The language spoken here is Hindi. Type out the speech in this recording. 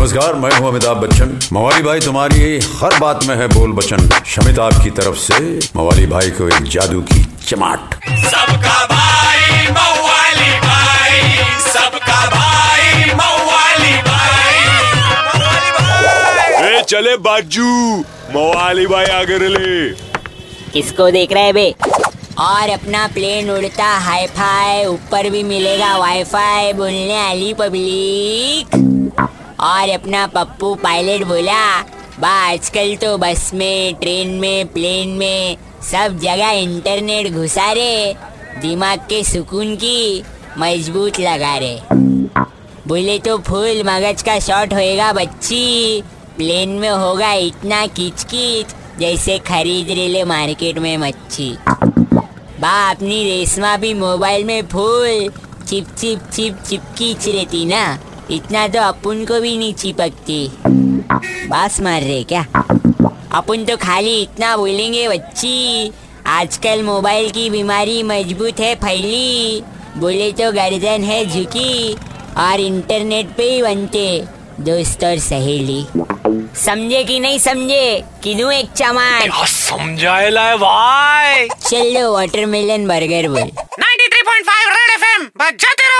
नमस्कार मैं हूँ अमिताभ बच्चन। मवाली भाई तुम्हारी हर बात में है बोल बचन। शमिताभ की तरफ़ से मवाली भाई को एक जादू की चमाट। सबका भाई मवाली भाई। सबका भाई मवाली भाई। ए चले बाजू। मवाली भाई आगे ले। किसको देख रहे है बे? और अपना प्लेन उड़ता हाई फाई ऊपर भी मिलेगा वाईफाई बोलने वाली पब्लिक और अपना पप्पू पायलट बोला बा आजकल तो बस में, ट्रेन में, प्लेन में सब जगह इंटरनेट घुसा रे। दिमाग के सुकून की मज़बूत लगा रे। बोले तो फुल मगज का शॉट होएगा बच्ची। प्लेन में होगा इतना किच किच जैसे खरीद रेले मार्केट में मच्छी। बा अपनी रेशमा भी मोबाइल में फुल चिप चिप चिप, चिपकीच रहती ना। इतना तो अपन को भी नहीं चिपकती बास मार रहे क्या? अपन तो खाली इतना बोलेंगे बच्ची. आजकल मोबाइल की बीमारी मज़बूत है फैली. बोले तो गर्दन है झुकी. और इंटरनेट पे ही बनते दोस्त और सहेली. समझे कि नहीं समझे? कि दूँ एक चमान समझाएला है भाई? चलो वाटरमेलन बर्गर बोल. 93.5 रेड एफएम बजाते रहो।